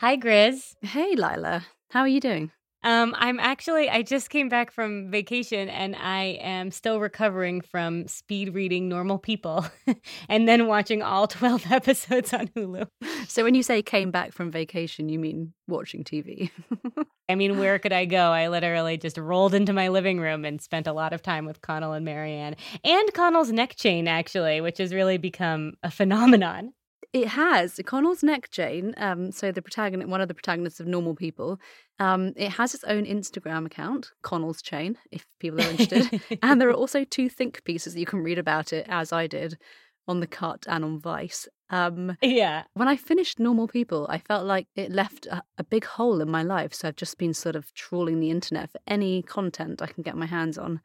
Hi, Grizz. Hey, Lilah. How are you doing? Um, I'm actually, I just came back from vacation and I am still recovering from speed reading normal people and then watching all 12 episodes on Hulu. So, when you say came back from vacation, you mean watching TV? I mean, where could I go? I literally just rolled into my living room and spent a lot of time with Connell and Marianne and Connell's neck chain, actually, which has really become a phenomenon. It has Connell's neck chain. Um, so the protagonist, one of the protagonists of Normal People, um, it has its own Instagram account, Connell's Chain, if people are interested. and there are also two think pieces that you can read about it, as I did, on the Cut and on Vice. Um, yeah. When I finished Normal People, I felt like it left a, a big hole in my life. So I've just been sort of trawling the internet for any content I can get my hands on,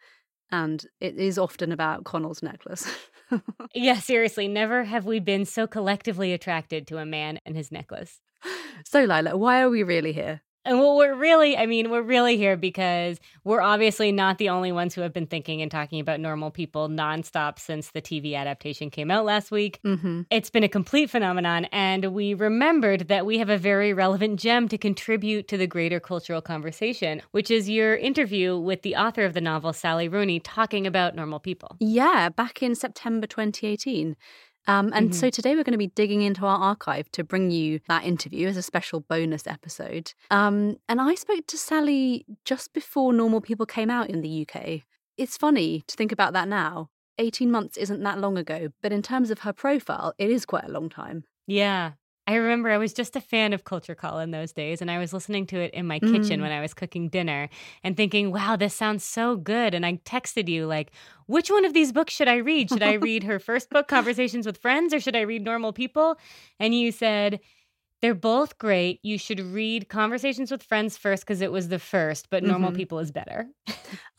and it is often about Connell's necklace. yeah, seriously, never have we been so collectively attracted to a man and his necklace. So, Lilah, why are we really here? And well, we're really, I mean, we're really here because we're obviously not the only ones who have been thinking and talking about normal people nonstop since the TV adaptation came out last week. Mm-hmm. It's been a complete phenomenon, and we remembered that we have a very relevant gem to contribute to the greater cultural conversation, which is your interview with the author of the novel, Sally Rooney, talking about normal people. Yeah, back in September 2018. Um, and mm-hmm. so today we're going to be digging into our archive to bring you that interview as a special bonus episode. Um, and I spoke to Sally just before Normal People came out in the UK. It's funny to think about that now. 18 months isn't that long ago, but in terms of her profile, it is quite a long time. Yeah, I remember I was just a fan of Culture Call in those days, and I was listening to it in my kitchen mm. when I was cooking dinner and thinking, wow, this sounds so good. And I texted you, like, which one of these books should I read? Should I read her first book, Conversations with Friends, or should I read Normal People? And you said, they're both great. You should read Conversations with Friends first because it was the first, but Normal mm-hmm. People is better.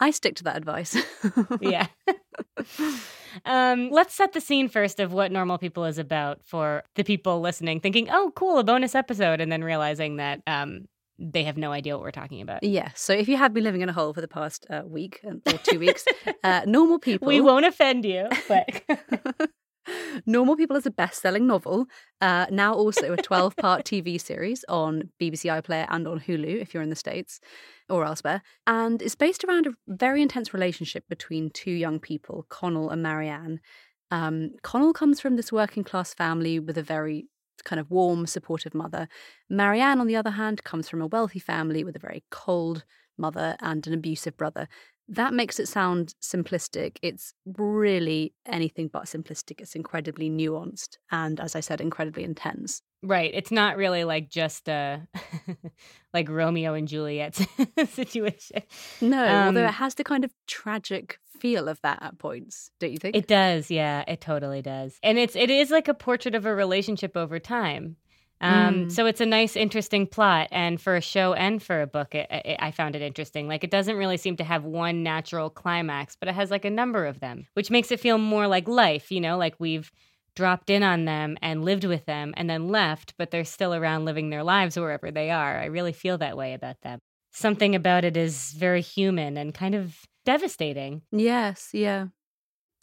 I stick to that advice. yeah. Um, let's set the scene first of what Normal People is about for the people listening, thinking, oh, cool, a bonus episode, and then realizing that um, they have no idea what we're talking about. Yeah. So if you have been living in a hole for the past uh, week or two weeks, uh, Normal People. We won't offend you, but. Normal People is a best selling novel, uh, now also a 12 part TV series on BBC iPlayer and on Hulu if you're in the States or elsewhere. And it's based around a very intense relationship between two young people, Connell and Marianne. Um, Connell comes from this working class family with a very kind of warm, supportive mother. Marianne, on the other hand, comes from a wealthy family with a very cold mother and an abusive brother that makes it sound simplistic. It's really anything but simplistic. It's incredibly nuanced and, as I said, incredibly intense. Right. It's not really like just a like Romeo and Juliet situation. No, um, although it has the kind of tragic feel of that at points, don't you think? It does. Yeah, it totally does. And it's it is like a portrait of a relationship over time. Um, mm. So it's a nice, interesting plot, and for a show and for a book, it, it, I found it interesting. Like it doesn't really seem to have one natural climax, but it has like a number of them, which makes it feel more like life. You know, like we've dropped in on them and lived with them, and then left, but they're still around living their lives wherever they are. I really feel that way about them. Something about it is very human and kind of devastating. Yes, yeah.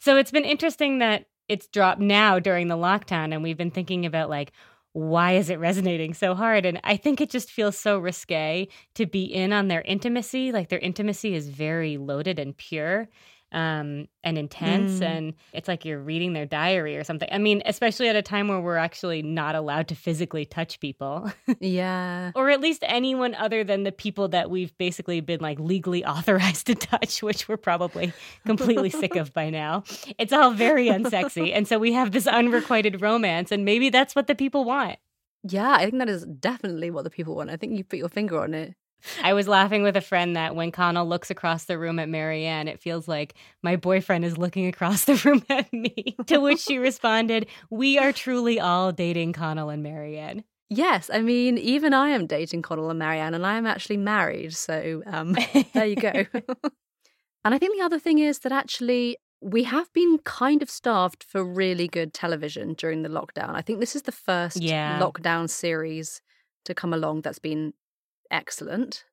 So it's been interesting that it's dropped now during the lockdown, and we've been thinking about like why is it resonating so hard? And I think it just feels so risque to be in on their intimacy. Like their intimacy is very loaded and pure um, and intense. Mm. And it's like you're reading their diary or something. I mean, especially at a time where we're actually not allowed to physically touch people. yeah. or at least anyone other than the people that we've basically been like legally authorized to touch, which we're probably completely sick of by now. It's all very unsexy. And so we have this unrequited romance. And maybe that's what the people want. Yeah, I think that is definitely what the people want. I think you put your finger on it. I was laughing with a friend that when Connell looks across the room at Marianne, it feels like my boyfriend is looking across the room at me. to which she responded, We are truly all dating Connell and Marianne. Yes, I mean, even I am dating Connell and Marianne, and I am actually married. So um, there you go. and I think the other thing is that actually we have been kind of starved for really good television during the lockdown. I think this is the first yeah. lockdown series to come along that's been excellent.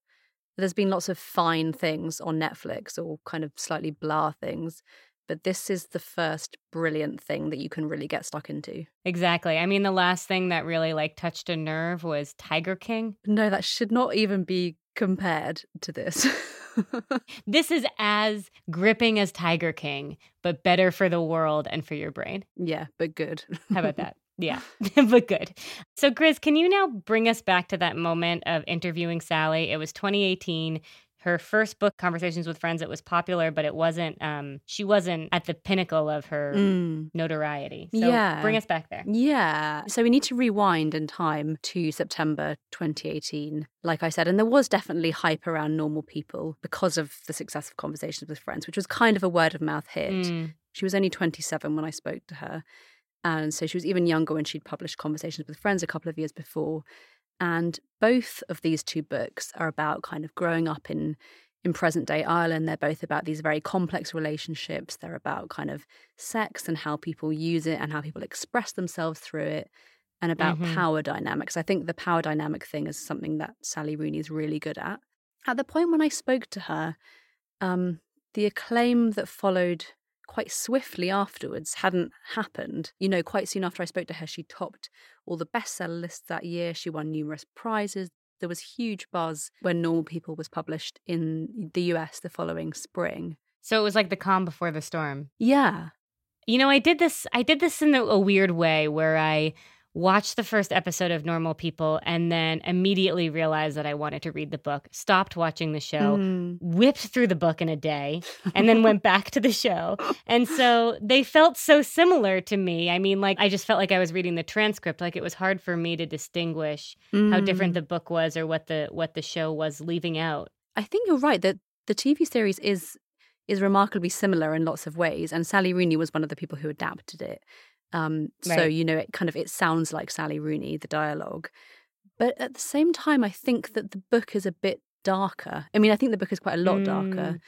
There's been lots of fine things on Netflix or kind of slightly blah things. but this is the first brilliant thing that you can really get stuck into. Exactly. I mean, the last thing that really like touched a nerve was Tiger King. No, that should not even be compared to this. this is as gripping as Tiger King, but better for the world and for your brain. Yeah, but good. How about that? Yeah, but good. So, Grizz, can you now bring us back to that moment of interviewing Sally? It was 2018 her first book conversations with friends it was popular but it wasn't um she wasn't at the pinnacle of her mm. notoriety so yeah bring us back there yeah so we need to rewind in time to september 2018 like i said and there was definitely hype around normal people because of the success of conversations with friends which was kind of a word of mouth hit mm. she was only 27 when i spoke to her and so she was even younger when she'd published conversations with friends a couple of years before and both of these two books are about kind of growing up in in present day Ireland. They're both about these very complex relationships. They're about kind of sex and how people use it and how people express themselves through it and about mm-hmm. power dynamics. I think the power dynamic thing is something that Sally Rooney is really good at. At the point when I spoke to her, um, the acclaim that followed quite swiftly afterwards hadn't happened. You know, quite soon after I spoke to her, she topped all the bestseller lists that year. She won numerous prizes. There was huge buzz when Normal People was published in the US the following spring. So it was like the calm before the storm. Yeah. You know, I did this I did this in a weird way where I watched the first episode of Normal People, and then immediately realized that I wanted to read the book, stopped watching the show, mm. whipped through the book in a day, and then went back to the show. And so they felt so similar to me. I mean, like, I just felt like I was reading the transcript. Like, it was hard for me to distinguish mm. how different mm. the book was or what the what the show was leaving out. I think you're right that the TV series is is remarkably similar in lots of ways and Sally Rooney was one of the people who adapted it um, right. So you know, it kind of it sounds like Sally Rooney, the dialogue, but at the same time, I think that the book is a bit darker. I mean, I think the book is quite a lot mm. darker.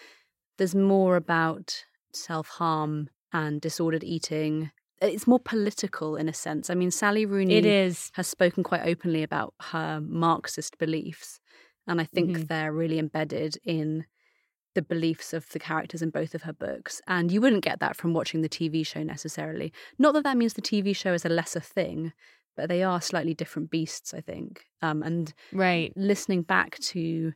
There's more about self harm and disordered eating. It's more political in a sense. I mean, Sally Rooney it is. has spoken quite openly about her Marxist beliefs, and I think mm-hmm. they're really embedded in the beliefs of the characters in both of her books. And you wouldn't get that from watching the TV show necessarily. Not that that means the TV show is a lesser thing, but they are slightly different beasts, I think. Um, and right. listening back to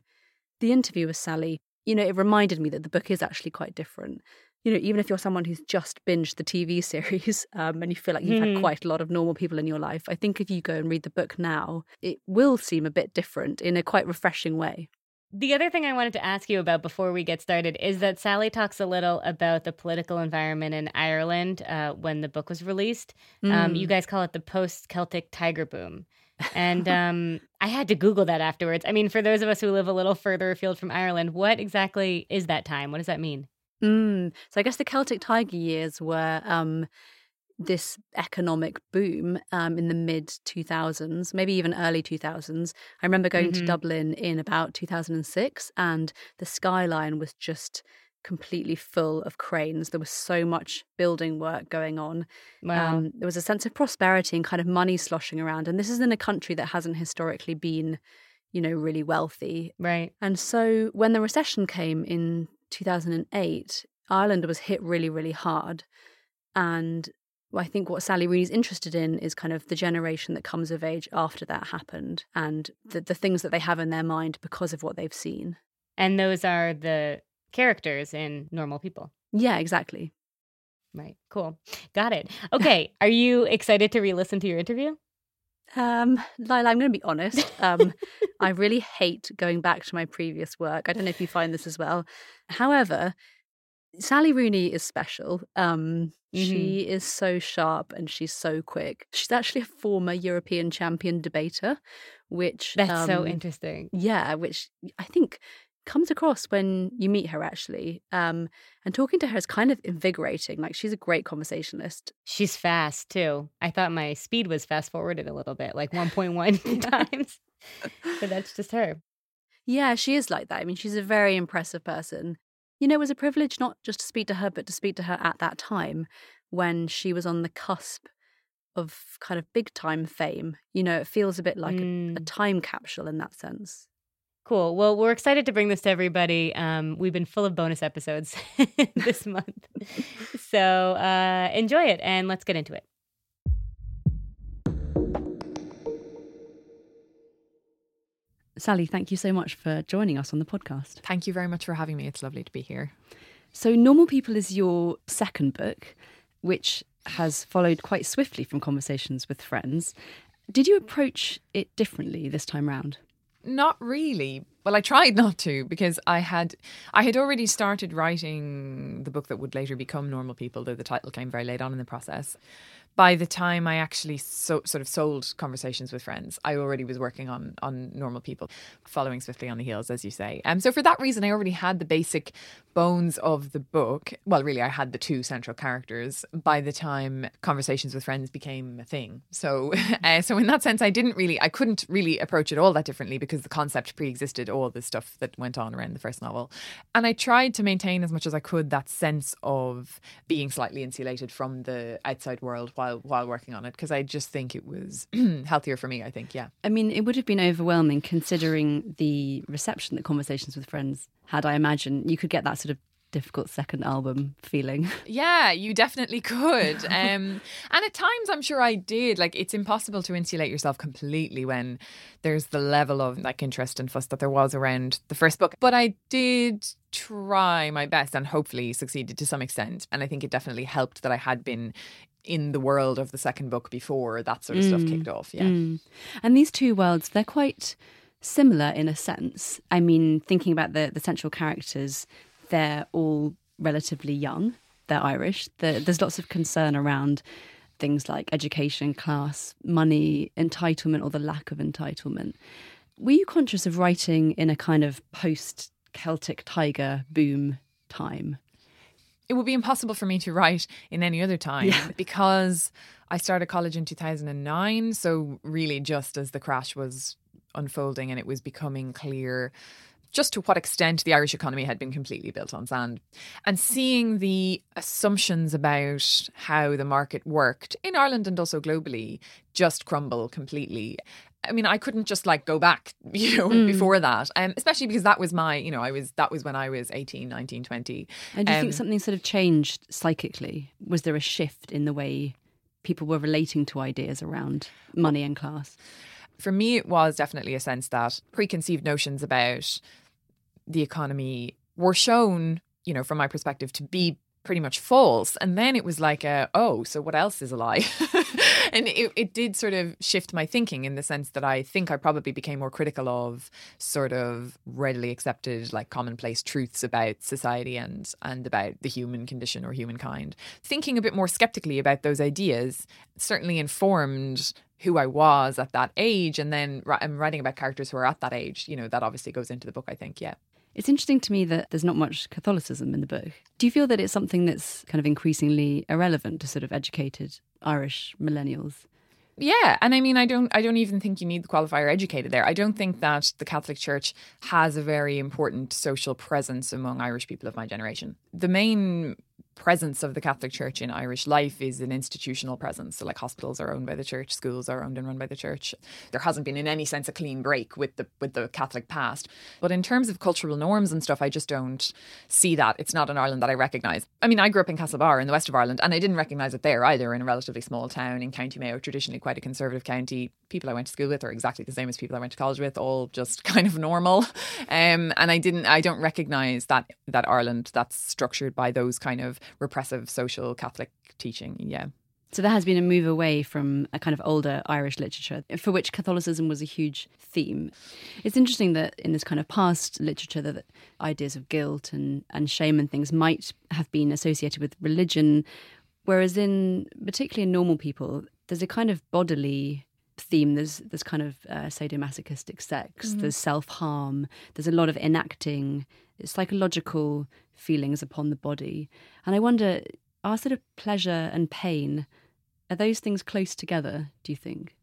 the interview with Sally, you know, it reminded me that the book is actually quite different. You know, even if you're someone who's just binged the TV series um, and you feel like you've mm. had hmm. quite a lot of normal people in your life, I think if you go and read the book now, it will seem a bit different in a quite refreshing way. The other thing I wanted to ask you about before we get started is that Sally talks a little about the political environment in Ireland uh, when the book was released. Mm. Um, you mm. guys call it the post Celtic tiger boom. And um, I had to Google that afterwards. I mean, for those of us who live a little further afield from Ireland, what exactly is that time? What does that mean? Mm. So I guess the Celtic Tiger years were um, this economic boom um, in the mid 2000s, maybe even early 2000s. I remember going mm-hmm. to Dublin in about 2006, and the skyline was just completely full of cranes. There was so much building work going on. Wow. Um, there was a sense of prosperity and kind of money sloshing around. And this is in a country that hasn't historically been, you know, really wealthy. Right. And so when the recession came in 2008, Ireland was hit really, really hard. And I think what Sally Rooney's interested in is kind of the generation that comes of age after that happened and the, the things that they have in their mind because of what they've seen. And those are the characters in Normal People. Yeah, exactly. Right. Cool. Got it. Okay. are you excited to re listen to your interview? Um, Lilah, I'm going to be honest. Um, I really hate going back to my previous work. I don't know if you find this as well. However, Sally Rooney is special. Um, mm-hmm. She is so sharp and she's so quick. She's actually a former European champion debater, which that's um, so interesting. Yeah, which I think comes across when you meet her actually. Um, and talking to her is kind of invigorating. Like she's a great conversationalist. She's fast too. I thought my speed was fast forwarded a little bit, like 1.1 times. but that's just her. Yeah, she is like that. I mean, she's a very impressive person you know, it was a privilege not just to speak to her, but to speak to her at that time when she was on the cusp of kind of big time fame. You know, it feels a bit like mm. a, a, mm. time capsule in that sense. Cool. Well, we're excited to bring this to everybody. Um, we've been full of bonus episodes this month. so uh, enjoy it and let's get into it. Sally, thank you so much for joining us on the podcast. Thank you very much for having me. It's lovely to be here. So, Normal People is your second book, which has followed quite swiftly from conversations with friends. Did you approach it differently this time round? Not really. Well, I tried not to because I had I had already started writing the book that would later become Normal People, though the title came very late on in the process by the time I actually so, sort of sold conversations with friends, I already was working on on normal people, following swiftly on the heels, as you say. Um, so for that reason, I already had the basic bones of the book. Well, really, I had the two central characters by the time conversations with friends became a thing. So, uh, so in that sense, I didn't really, I couldn't really approach it all that differently because the concept pre-existed all the stuff that went on around the first novel, and I tried to maintain as much as I could that sense of being slightly insulated from the outside world while while while working on it because I just think it was healthier for me. I think, yeah. I mean, it would have been overwhelming considering the reception that Conversations with Friends had. I imagine you could get that sort of difficult second album feeling. Yeah, you definitely could. Um, and at times, I'm sure I did. Like, it's impossible to insulate yourself completely when there's the level of like interest and fuss that there was around the first book. But I did try my best and hopefully succeeded to some extent. And I think it definitely helped that I had been in the world of the second book before that sort of mm. stuff kicked off. Yeah. Mm. And these two worlds, they're quite similar in a sense. I mean, thinking about the, the central characters, they're all relatively young. They're Irish. They're, there's lots of concern around things like education, class, money, entitlement, or the lack of entitlement. Were you conscious of writing in a kind of post Celtic tiger boom time? It would be impossible for me to write in any other time yeah. because I started college in 2009. So, really, just as the crash was unfolding and it was becoming clear just to what extent the Irish economy had been completely built on sand. And seeing the assumptions about how the market worked in Ireland and also globally just crumble completely. I mean, I couldn't just like go back, you know, mm. before that. Um, especially because that was my, you know, I was, that was when I was 18, 19, 20. And do you um, think something sort of changed psychically? Was there a shift in the way people were relating to ideas around money and class? For me, it was definitely a sense that preconceived notions about the economy were shown, you know, from my perspective, to be pretty much false. And then it was like, a, oh, so what else is a lie? and it, it did sort of shift my thinking in the sense that I think I probably became more critical of sort of readily accepted, like commonplace truths about society and and about the human condition or humankind. Thinking a bit more skeptically about those ideas certainly informed who I was at that age. And then I'm writing about characters who are at that age. You know, that obviously goes into the book, I think. Yeah. It's interesting to me that there's not much Catholicism in the book. Do you feel that it's something that's kind of increasingly irrelevant to sort of educated Irish millennials? Yeah, and I mean, I don't, I don't even think you need the qualifier educated there. I don't think that the Catholic Church has a very important social presence among Irish people of my generation. The main presence of the Catholic Church in Irish life is an institutional presence. So, like hospitals are owned by the church, schools are owned and run by the church. There hasn't been, in any sense, a clean break with the with the Catholic past. But in terms of cultural norms and stuff, I just don't see that. It's not an Ireland that I recognise. I mean, I grew up in Castlebar in the west of Ireland, and I didn't recognise it there either. In a relatively small town in County Mayo, traditionally quite a conservative county, people I went to school with are exactly the same as people I went to college with, all just kind of normal. Um, and I didn't, I don't recognise that that Ireland that's structured by those kind of repressive social Catholic teaching. Yeah. So there has been a move away from a kind of older Irish literature for which Catholicism was a huge theme. It's interesting that in this kind of past literature that ideas of guilt and, and shame and things might have been associated with religion, whereas in particularly in normal people, there's a kind of bodily theme. There's there's kind of uh, sadomasochistic sex. Mm-hmm. There's self harm. There's a lot of enacting psychological feelings upon the body. And I wonder, are sort of pleasure and pain are those things close together? Do you think?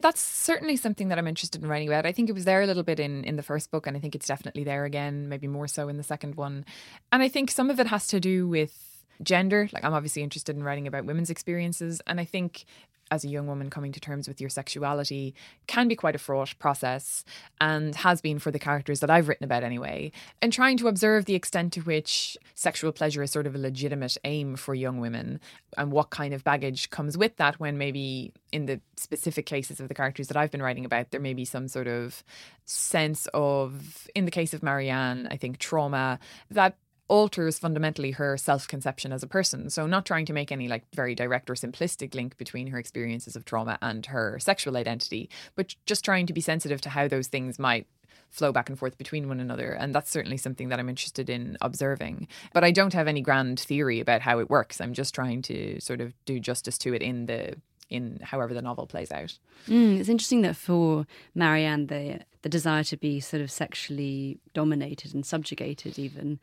That's certainly something that I'm interested in writing about. I think it was there a little bit in in the first book, and I think it's definitely there again, maybe more so in the second one. And I think some of it has to do with gender. Like I'm obviously interested in writing about women's experiences, and I think as a young woman coming to terms with your sexuality can be quite a fraught process and has been for the characters that I've written about anyway. And trying to observe the extent to which sexual pleasure is sort of a legitimate aim for young women and what kind of baggage comes with that when maybe in the specific cases of the characters that I've been writing about, there may be some sort of sense of, in the case of Marianne, I think trauma that alters fundamentally her self conception as a person. So, not trying to make any like very direct or simplistic link between her experiences of trauma and her sexual identity, but just trying to be sensitive to how those things might flow back and forth between one another. And that's certainly something that I'm interested in observing. But I don't have any grand theory about how it works. I'm just trying to sort of do justice to it in the in however the novel plays out. Mm, it's interesting that for Marianne, the the desire to be sort of sexually dominated and subjugated, even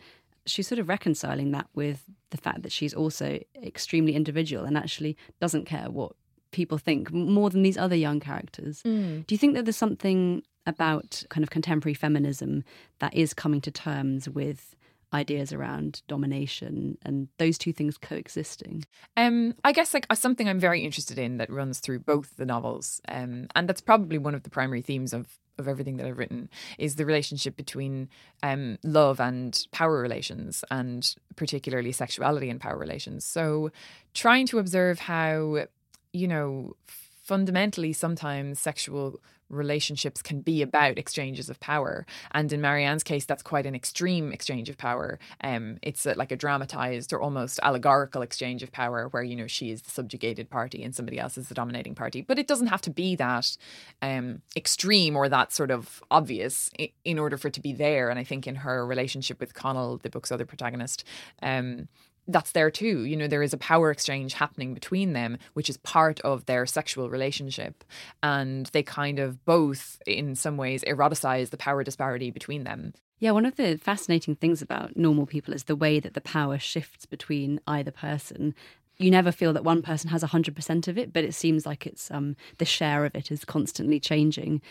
she's sort of reconciling that with the fact that she's also extremely individual and actually doesn't care what people think more than these other young characters. Mm. Do you think that there's something about kind of contemporary feminism that is coming to terms with ideas around domination and those two things coexisting? Um, I guess like something I'm very interested in that runs through both the novels, um, and that's probably one of the primary themes of of everything that I've written is the relationship between um, love and power relations, and particularly sexuality and power relations. So, trying to observe how, you know, fundamentally sometimes sexual relationships can be about exchanges of power. And in Marianne's case, that's quite an extreme exchange of power. Um, it's a, like a dramatized or almost allegorical exchange of power where, you know, she is the subjugated party and somebody else is the dominating party. But it doesn't have to be that um, extreme or that sort of obvious in order for it to be there. And I think in her relationship with Connell, the book's other protagonist, um, that's there too. You know, there is a power exchange happening between them, which is part of their sexual relationship. And they kind of both, in some ways, eroticize the power disparity between them. Yeah, one of the fascinating things about normal people is the way that the power shifts between either person. You never feel that one person has 100% of it, but it seems like it's um, the share of it is constantly changing.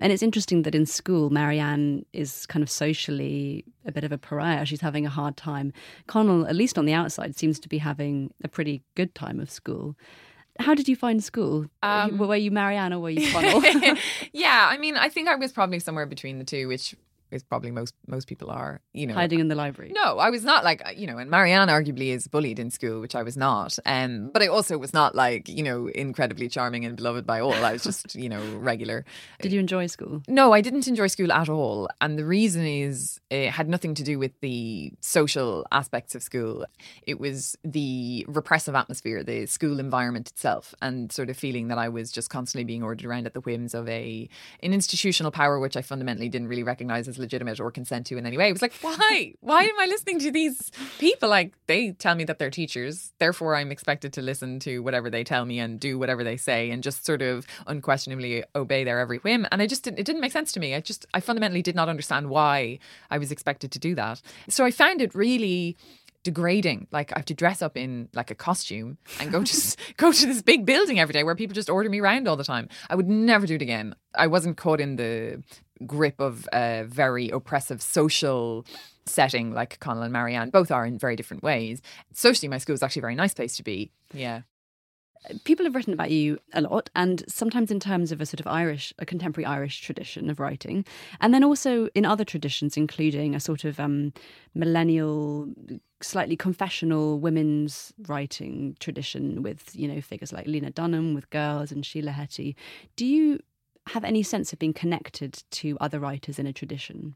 And it's interesting that in school, Marianne is kind of socially a bit of a pariah. She's having a hard time. Connell, at least on the outside, seems to be having a pretty good time of school. How did you find school? Um, were you Marianne or were you Connell? yeah, I mean, I think I was probably somewhere between the two, which is probably most most people are. You know, hiding in the library. No, I was not like you know, and Marianne arguably is bullied in school, which I was not. Um, but I also was not like you know incredibly charming and beloved by all. I was just you know regular. Did you enjoy school? No, I didn't enjoy school at all, and the reason is it had nothing to do with the social aspects of school. It was the repressive atmosphere, the school environment itself, and sort of feeling that I was just constantly being ordered around at the whims of a an institutional power, which I fundamentally didn't really recognize as legitimate or consent to in any way. It was like, why? why am I listening to these people? Like, they tell me that they're teachers. Therefore, I'm expected to listen to whatever they tell me and do whatever they say and just sort of unquestionably obey their every whim. And I just didn't, it didn't make sense to me. I just, I fundamentally did not understand why I was expected to do that. So I found it really degrading. Like I have to dress up in like a costume and go to go to this big building every day where people just order me around all the time. I would never do it again. I wasn't caught in the grip of a very oppressive social setting like Connell and Marianne. Both are in very different ways. Socially, my school is actually a very nice place to be. Yeah. People have written about you a lot, and sometimes in terms of a sort of Irish, a contemporary Irish tradition of writing, and then also in other traditions, including a sort of um, millennial, slightly confessional women's writing tradition with, you know, figures like Lena Dunham with Girls and Sheila Heti. Do you have any sense of being connected to other writers in a tradition?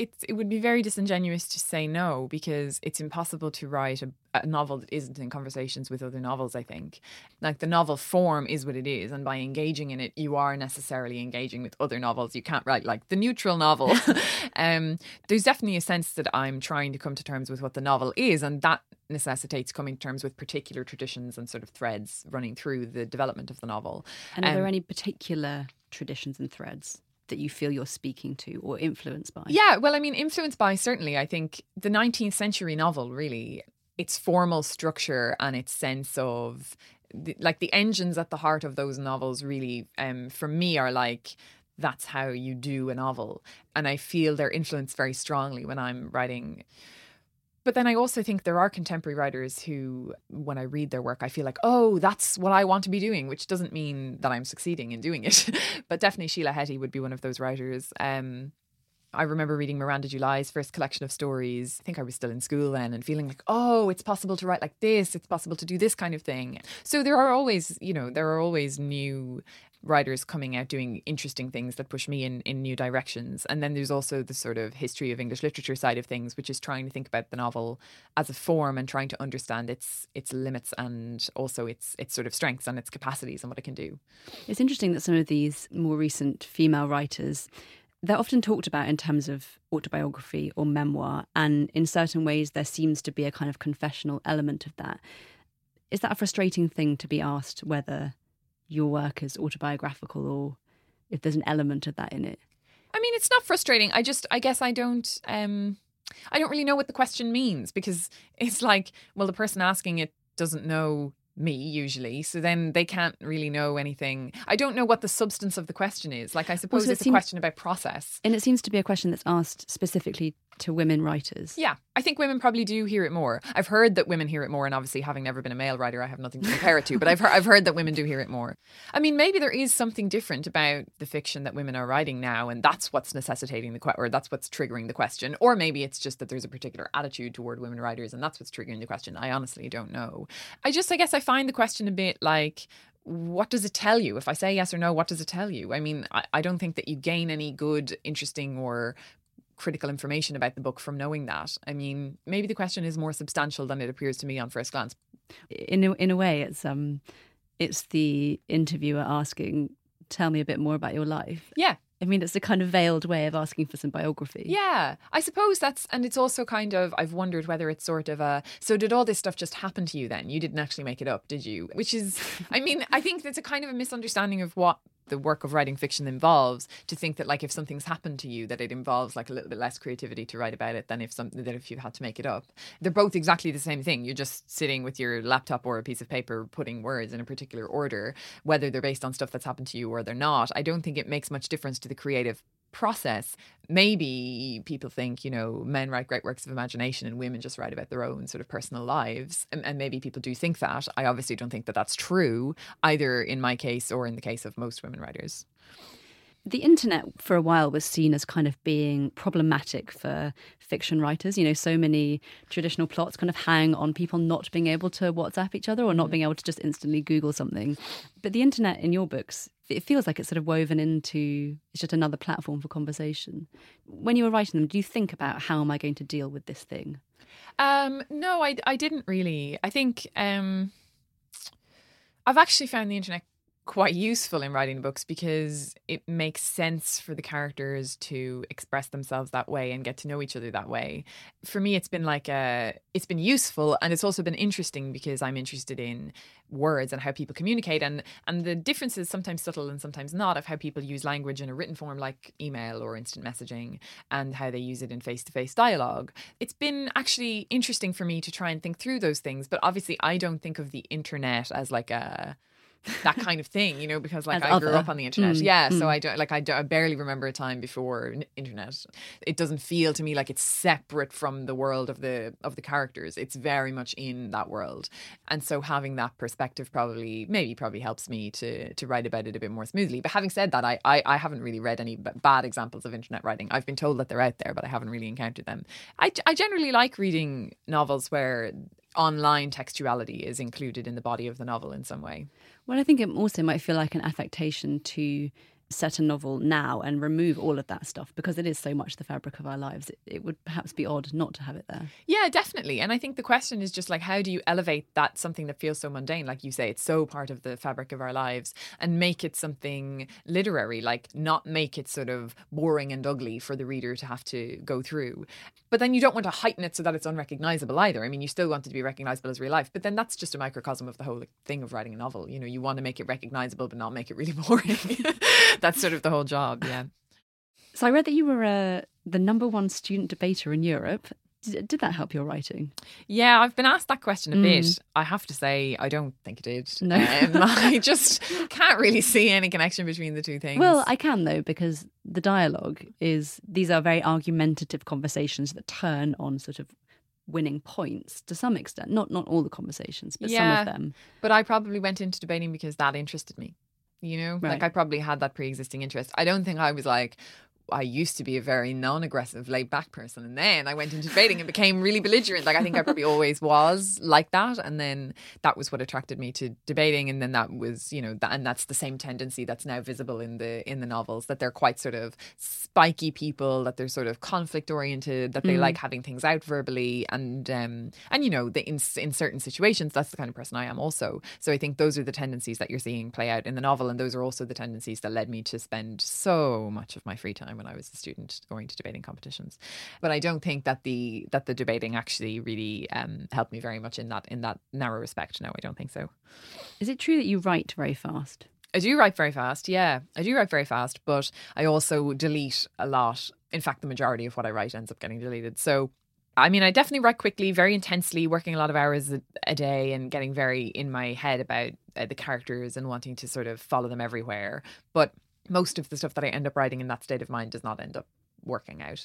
It's, it would be very disingenuous to say no because it's impossible to write a, a, novel that isn't in conversations with other novels. I think, like the novel form is what it is, and by engaging in it, you are necessarily engaging with other novels. You can't write like the neutral novel. um, there's definitely a sense that I'm trying to come to terms with what the novel is, and that necessitates coming to terms with particular traditions and sort of threads running through the development of the novel. And are um, there any particular traditions and threads? That you feel you're speaking to or influenced by? Yeah, well, I mean, influenced by certainly. I think the 19th century novel really, its formal structure and its sense of the, like the engines at the heart of those novels really, um, for me, are like that's how you do a novel, and I feel they're influenced very strongly when I'm writing But then I also think there are contemporary writers who, when I read their work, I feel like, oh, that's what I want to be doing, which doesn't mean that I'm succeeding in doing it. but definitely Sheila Heti would be one of those writers. Um, I remember reading Miranda July's first collection of stories. I think I was still in school then and feeling like, oh, it's possible to write like this. It's possible to do this kind of thing. So there are always, you know, there are always new writers coming out doing interesting things that push me in, in new directions. And then there's also the sort of history of English literature side of things, which is trying to think about the novel as a form and trying to understand its its limits and also its its sort of strengths and its capacities and what it can do. It's interesting that some of these more recent female writers they're often talked about in terms of autobiography or memoir, and in certain ways, there seems to be a kind of confessional element of that. Is that a frustrating thing to be asked whether your work is autobiographical or if there's an element of that in it? I mean, it's not frustrating. I just, I guess I don't, um, I don't really know what the question means because it's like, well, the person asking it doesn't know me usually so then they can't really know anything i don't know what the substance of the question is like i suppose well, so it's it seems, a question about process and it seems to be a question that's asked specifically to women writers. Yeah, I think women probably do hear it more. I've heard that women hear it more, and obviously, having never been a male writer, I have nothing to compare it to. But I've heard, I've heard that women do hear it more. I mean, maybe there is something different about the fiction that women are writing now, and that's what's necessitating the question, or that's what's triggering the question. Or maybe it's just that there's a particular attitude toward women writers, and that's what's triggering the question. I honestly don't know. I just, I guess, I find the question a bit like what does it tell you? If I say yes or no, what does it tell you? I mean, I, I, don't think that you gain any good, interesting, or critical information about the book from knowing that. I mean, maybe the question is more substantial than it appears to me on first glance. In a, in a way, it's um, it's the interviewer asking, "Tell me a bit more about your life." Yeah, I mean, it's a kind of veiled way of asking for some biography. Yeah, I suppose that's, and it's also kind of, I've wondered whether it's sort of a, so did all this stuff just happen to you then? You didn't actually make it up, did you? Which is, I mean, I think it's a kind of a misunderstanding of what the work of writing fiction involves to think that like if something's happened to you that it involves like a little bit less creativity to write about it than if something that if you had to make it up. They're both exactly the same thing. You're just sitting with your laptop or a piece of paper putting words in a particular order whether they're based on stuff that's happened to you or they're not. I don't think it makes much difference to the creative process. Maybe people think, you know, men write great works of imagination and women just write about their own sort of personal lives. And, and, maybe people do think that. I obviously don't think that that's true, either in my case or in the case of most women writers the internet for a while was seen as kind of being problematic for fiction writers. You know, so many traditional plots kind of hang on people not being able to WhatsApp each other or not mm. being able to just instantly Google something. But the internet in your books, it feels like it's sort of woven into it's just another platform for conversation. When you were writing them, do you think about how am I going to deal with this thing? Um, no, I, I didn't really. I think um, I've actually found the internet quite useful in writing books because it makes sense for the characters to express themselves that way and get to know each other that way. For me it's been like a it's been useful and it's also been interesting because I'm interested in words and how people communicate and and the differences sometimes subtle and sometimes not of how people use language in a written form like email or instant messaging and how they use it in face-to-face dialogue. It's been actually interesting for me to try and think through those things, but obviously I don't think of the internet as like a that kind of thing, you know, because like As I other. grew up on the internet. Mm, yeah. Mm. So I don't like, I, don't, I barely remember a time before internet. It doesn't feel to me like it's separate from the world of the, of the characters. It's very much in that world. And so having that perspective probably, maybe probably helps me to, to write about it a bit more smoothly. But having said that, I, I, I haven't really read any bad examples of internet writing. I've been told that they're out there, but I haven't really encountered them. I, I generally like reading novels where online textuality is included in the body of the novel in some way. Well, I think it also might feel like an affectation to set a novel now and remove all of that stuff because it is so much the fabric of our lives. It, it, would perhaps be odd not to have it there. Yeah, definitely. And I think the question is just like, how do you elevate that something that feels so mundane? Like you say, it's so part of the fabric of our lives and make it something literary, like not make it sort of boring and ugly for the reader to have to go through. But then you don't want to heighten it so that it's unrecognizable either. I mean, you still want it to be recognizable as real life, but then that's just a microcosm of the whole thing of writing a novel. You know, you want to make it recognizable, but not make it really boring. that's sort of the whole job. Yeah. So I read that you were uh, the number one student debater in Europe. Did, did, that help your writing? Yeah, I've been asked that question a mm. bit. I have to say, I don't think it did. No. Um, I just can't really see any connection between the two things. Well, I can, though, because the dialogue is, these are very argumentative conversations that turn on sort of winning points to some extent. Not not all the conversations, but Yeah. some of them. But I probably went into debating because that interested me. You know, Right. like I probably had that pre-existing interest. I don't think I was like. I used to be a very non-aggressive, laid-back person, and then I went into debating and became really belligerent. Like I think I probably always was like that, and then that was what attracted me to debating. And then that was, you know, that, and that's the same tendency that's now visible in the in the novels that they're quite sort of spiky people, that they're sort of conflict-oriented, that they like having things out verbally, and um, and you know, the, in in certain situations, that's the kind of person I am also. So I think those are the tendencies that you're seeing play out in the novel, and those are also the tendencies that led me to spend so much of my free time when I was a student going to debating competitions. But I don't think that the that the debating actually really um, helped me very much in that in that narrow respect. No, I don't think so. Is it true that you write very fast? I do write very fast. Yeah, I do write very fast, but I also delete a lot. In fact, the majority of what I write ends up getting deleted. So, I mean, I definitely write quickly, very intensely, working a lot of hours a, a day and getting very in my head about uh, the characters and wanting to sort of follow them everywhere. But most of the stuff that I end up writing in that state of mind does not end up working out.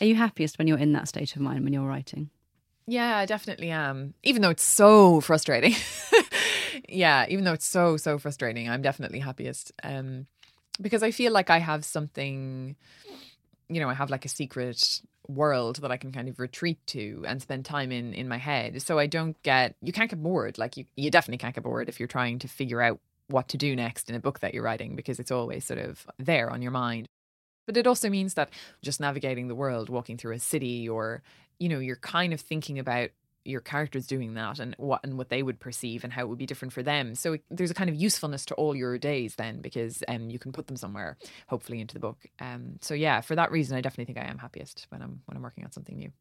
Are you happiest when you're in that state of mind when you're writing? Yeah, I definitely am. Even though it's so frustrating. yeah, even though it's so so frustrating, I'm definitely happiest. Um because I feel like I have something you know, I have like a secret world that I can kind of retreat to and spend time in in my head. So I don't get you can't get bored. Like you you definitely can't get bored if you're trying to figure out what to do next in a book that you're writing because it's always sort of there on your mind. But it also means that just navigating the world, walking through a city, or you know, you're kind of thinking about your characters doing that and what and what they would perceive and how it would be different for them. So it, there's a kind of usefulness to all your days then because um you can put them somewhere, hopefully into the book. Um so yeah, for that reason, I definitely think I am happiest when I'm when I'm working on something new.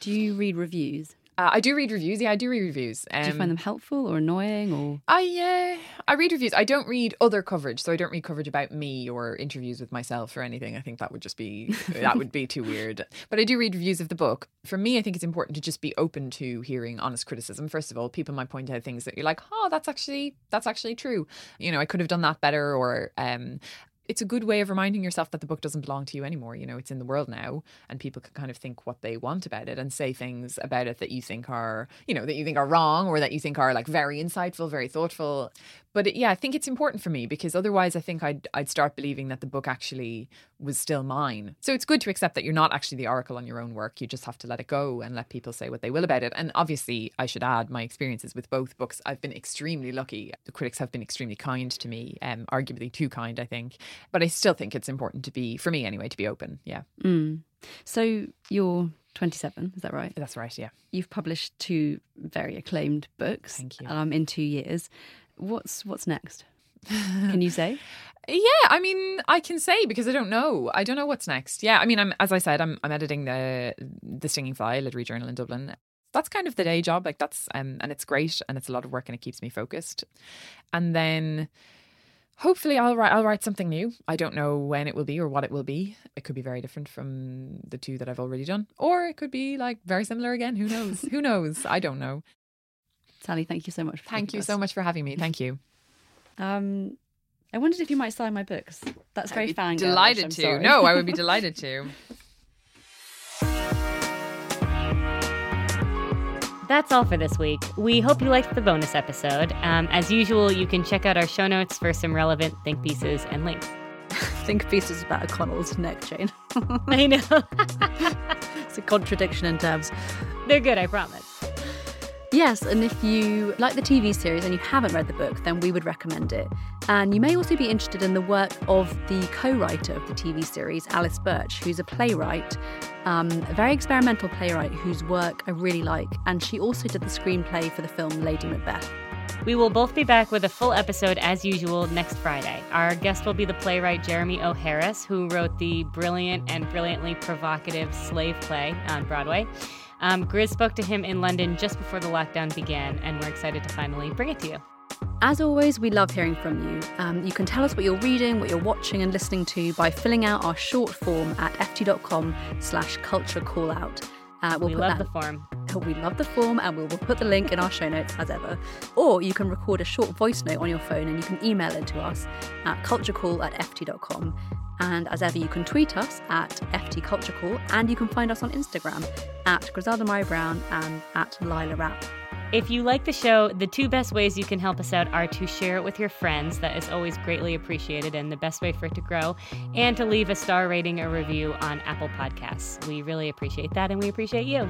Do you read reviews? Uh, I do read reviews. Yeah, I do read reviews. Um, Do you find them helpful or annoying or I uh, I read reviews. I don't read other coverage, so I don't read coverage about me or interviews with myself or anything. I think that would just be that would be too weird. But I do read reviews of the book. For me, I think it's important to just be open to hearing honest criticism. First of all, people might point out things that you're like, "Oh, that's actually that's actually true." You know, I could have done that better, or um, it's a good way of reminding yourself that the book doesn't belong to you anymore. You know, it's in the world now, and people can kind of think what they want about it and say things about it that you think are, you know, that you think are wrong or that you think are like very insightful, very thoughtful. But it, yeah, I think it's important for me because otherwise, I think I'd I'd start believing that the book actually was still mine. So it's good to accept that you're not actually the oracle on your own work. You just have to let it go and let people say what they will about it. And obviously, I should add my experiences with both books. I've been extremely lucky. The critics have been extremely kind to me, um, arguably too kind, I think. But I still think it's important to be, for me anyway, to be open. Yeah, Mm. So you're 27, is that right? that's right. Yeah. You've published two very acclaimed books Thank you. um, in two years. What's what's next? Can you say? Yeah, I mean, I can say because I don't know. I don't know what's next. Yeah, I mean, I'm as I said, I'm I'm editing the the Stinging Fly literary journal in Dublin. That's kind of the day job. Like that's um, and it's great and it's a lot of work and it keeps me focused. And then hopefully I'll write I'll write something new. I don't know when it will be or what it will be. It could be very different from the two that I've already done, or it could be like very similar again. Who knows? Who knows? I don't know. Sally, thank you so much. For Thank you to so much for having me. Thank you. Um, I wondered if you might sign my books. That's very fangirlish. Delighted I'm to. sorry. No, I would be delighted to. That's all for this week. We hope you liked the bonus episode. Um, as usual, you can check out our show notes for some relevant think pieces and links. think pieces about O'Connell's neck chain. I know. it's a contradiction in terms. They're good, I promise. Yes, and if you like the TV series and you haven't read the book, then we would recommend it. And you may also be interested in the work of the co writer of the TV series, Alice Birch, who's a playwright, um, a very experimental playwright whose work I really like. And she also did the screenplay for the film Lady Macbeth. We will both be back with a full episode as usual next Friday. Our guest will be the playwright Jeremy O. Harris, who wrote the brilliant and brilliantly provocative Slave play on Broadway. Um, Grizz spoke to him in London just before the lockdown began, and we're excited to finally bring it to you. As always, we love hearing from you. Um, you can tell us what you're reading, what you're watching and listening to by filling out our short form at ft.com slash culture callout. Uh, we'll we put love that the form. We love the form and we will put the link in our show notes as ever. Or you can record a short voice note on your phone and you can email it to us at culturecall at ft.com. And as ever, you can tweet us at FT Culture Call and you can find us on Instagram at Griselda Murray Brown and at Lilah Rapp. If you like the show, the two best ways you can help us out are to share it with your friends. That is always greatly appreciated and the best way for it to grow, and to leave a star rating or review on Apple Podcasts. We really appreciate that and we appreciate you.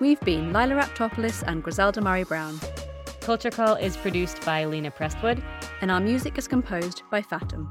We've been Lilah Raptopoulos and Griselda Murray Brown. Culture Call is produced by Lena Prestwood. And our music is composed by Fatum.